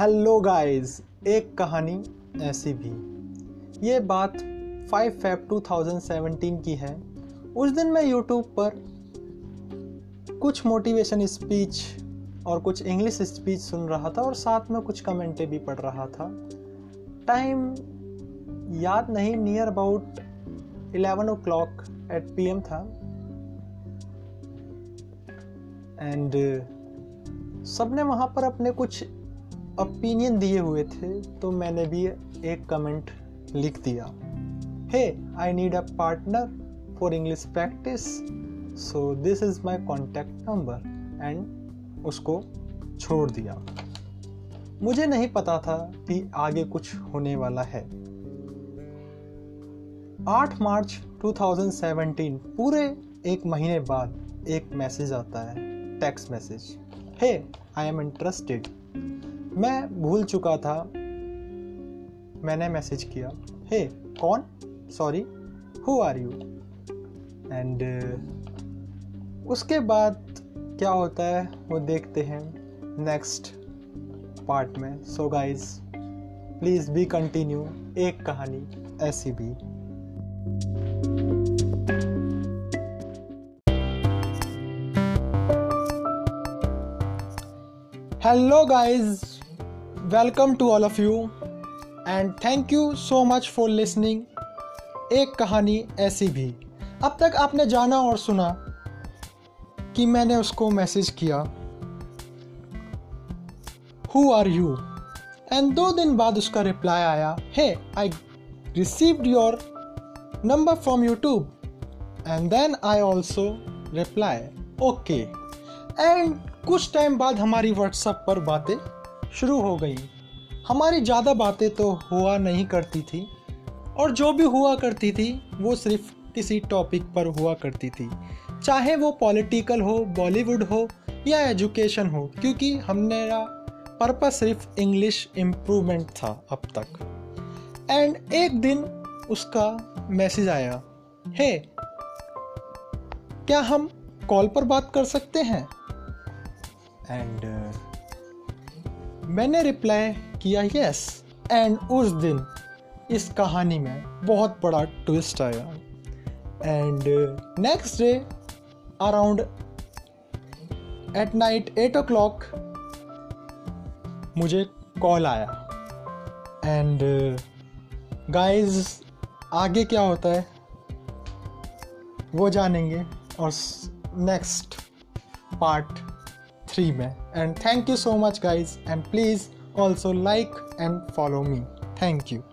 Hello guys, एक कहानी ऐसी भी। ये बात 5 फेब 2017 की है। उस दिन मैं यूट्यूब पर कुछ मोटिवेशन स्पीच और कुछ इंग्लिश स्पीच सुन रहा था और साथ में कुछ कमेंटें भी पढ़ रहा था। टाइम याद नहीं near about 11 o'clock at PM था। एंड सबने वहाँ पर अपने कुछ ओपिनियन दिए हुए थे तो मैंने भी एक कमेंट लिख दिया। Hey I need a partner for English practice so this is my contact number and उसको छोड़ दिया। मुझे नहीं पता था कि आगे कुछ होने वाला है। 8 मार्च 2017 पूरे एक महीने बाद एक मैसेज आता है text message hey I am interested मैं भूल चुका था। मैंने मैसेज किया हे hey, कौन? Sorry who are you and उसके बाद क्या होता है वो देखते हैं नेक्स्ट पार्ट में। So guys please be continue एक कहानी ऐसी भी। Hello guys welcome to all of you and thank you so much for listening एक कहानी ऐसी भी। अब तक आपने जाना और सुना कि मैंने उसको मैसेज किया। हु आर यू एंड दो दिन बाद उसका रिप्लाई आया hey I received your number from YouTube and then I also reply okay and कुछ टाइम बाद हमारी व्हाट्सएप पर बातें शुरू हो गई। हमारी ज़्यादा बातें तो हुआ नहीं करती थी और जो भी हुआ करती थी वो सिर्फ़ किसी टॉपिक पर हुआ करती थी। चाहे वो पॉलिटिकल हो बॉलीवुड हो या एजुकेशन हो क्योंकि हमने पर्पस सिर्फ़ इंग्लिश इम्प्रूवमेंट था अब तक। एंड एक दिन उसका मैसेज आया हे hey, क्या हम कॉल पर बात कर सकते हैं? एंड मैंने रिप्लाई किया यस एंड उस दिन इस कहानी में बहुत बड़ा ट्विस्ट आया। And next day around eight night eight o'clock मुझे कॉल आया। एंड गाइस uh, आगे क्या होता है वो जानेंगे। और next part and thank you so much guys. And please also like and follow me. Thank you.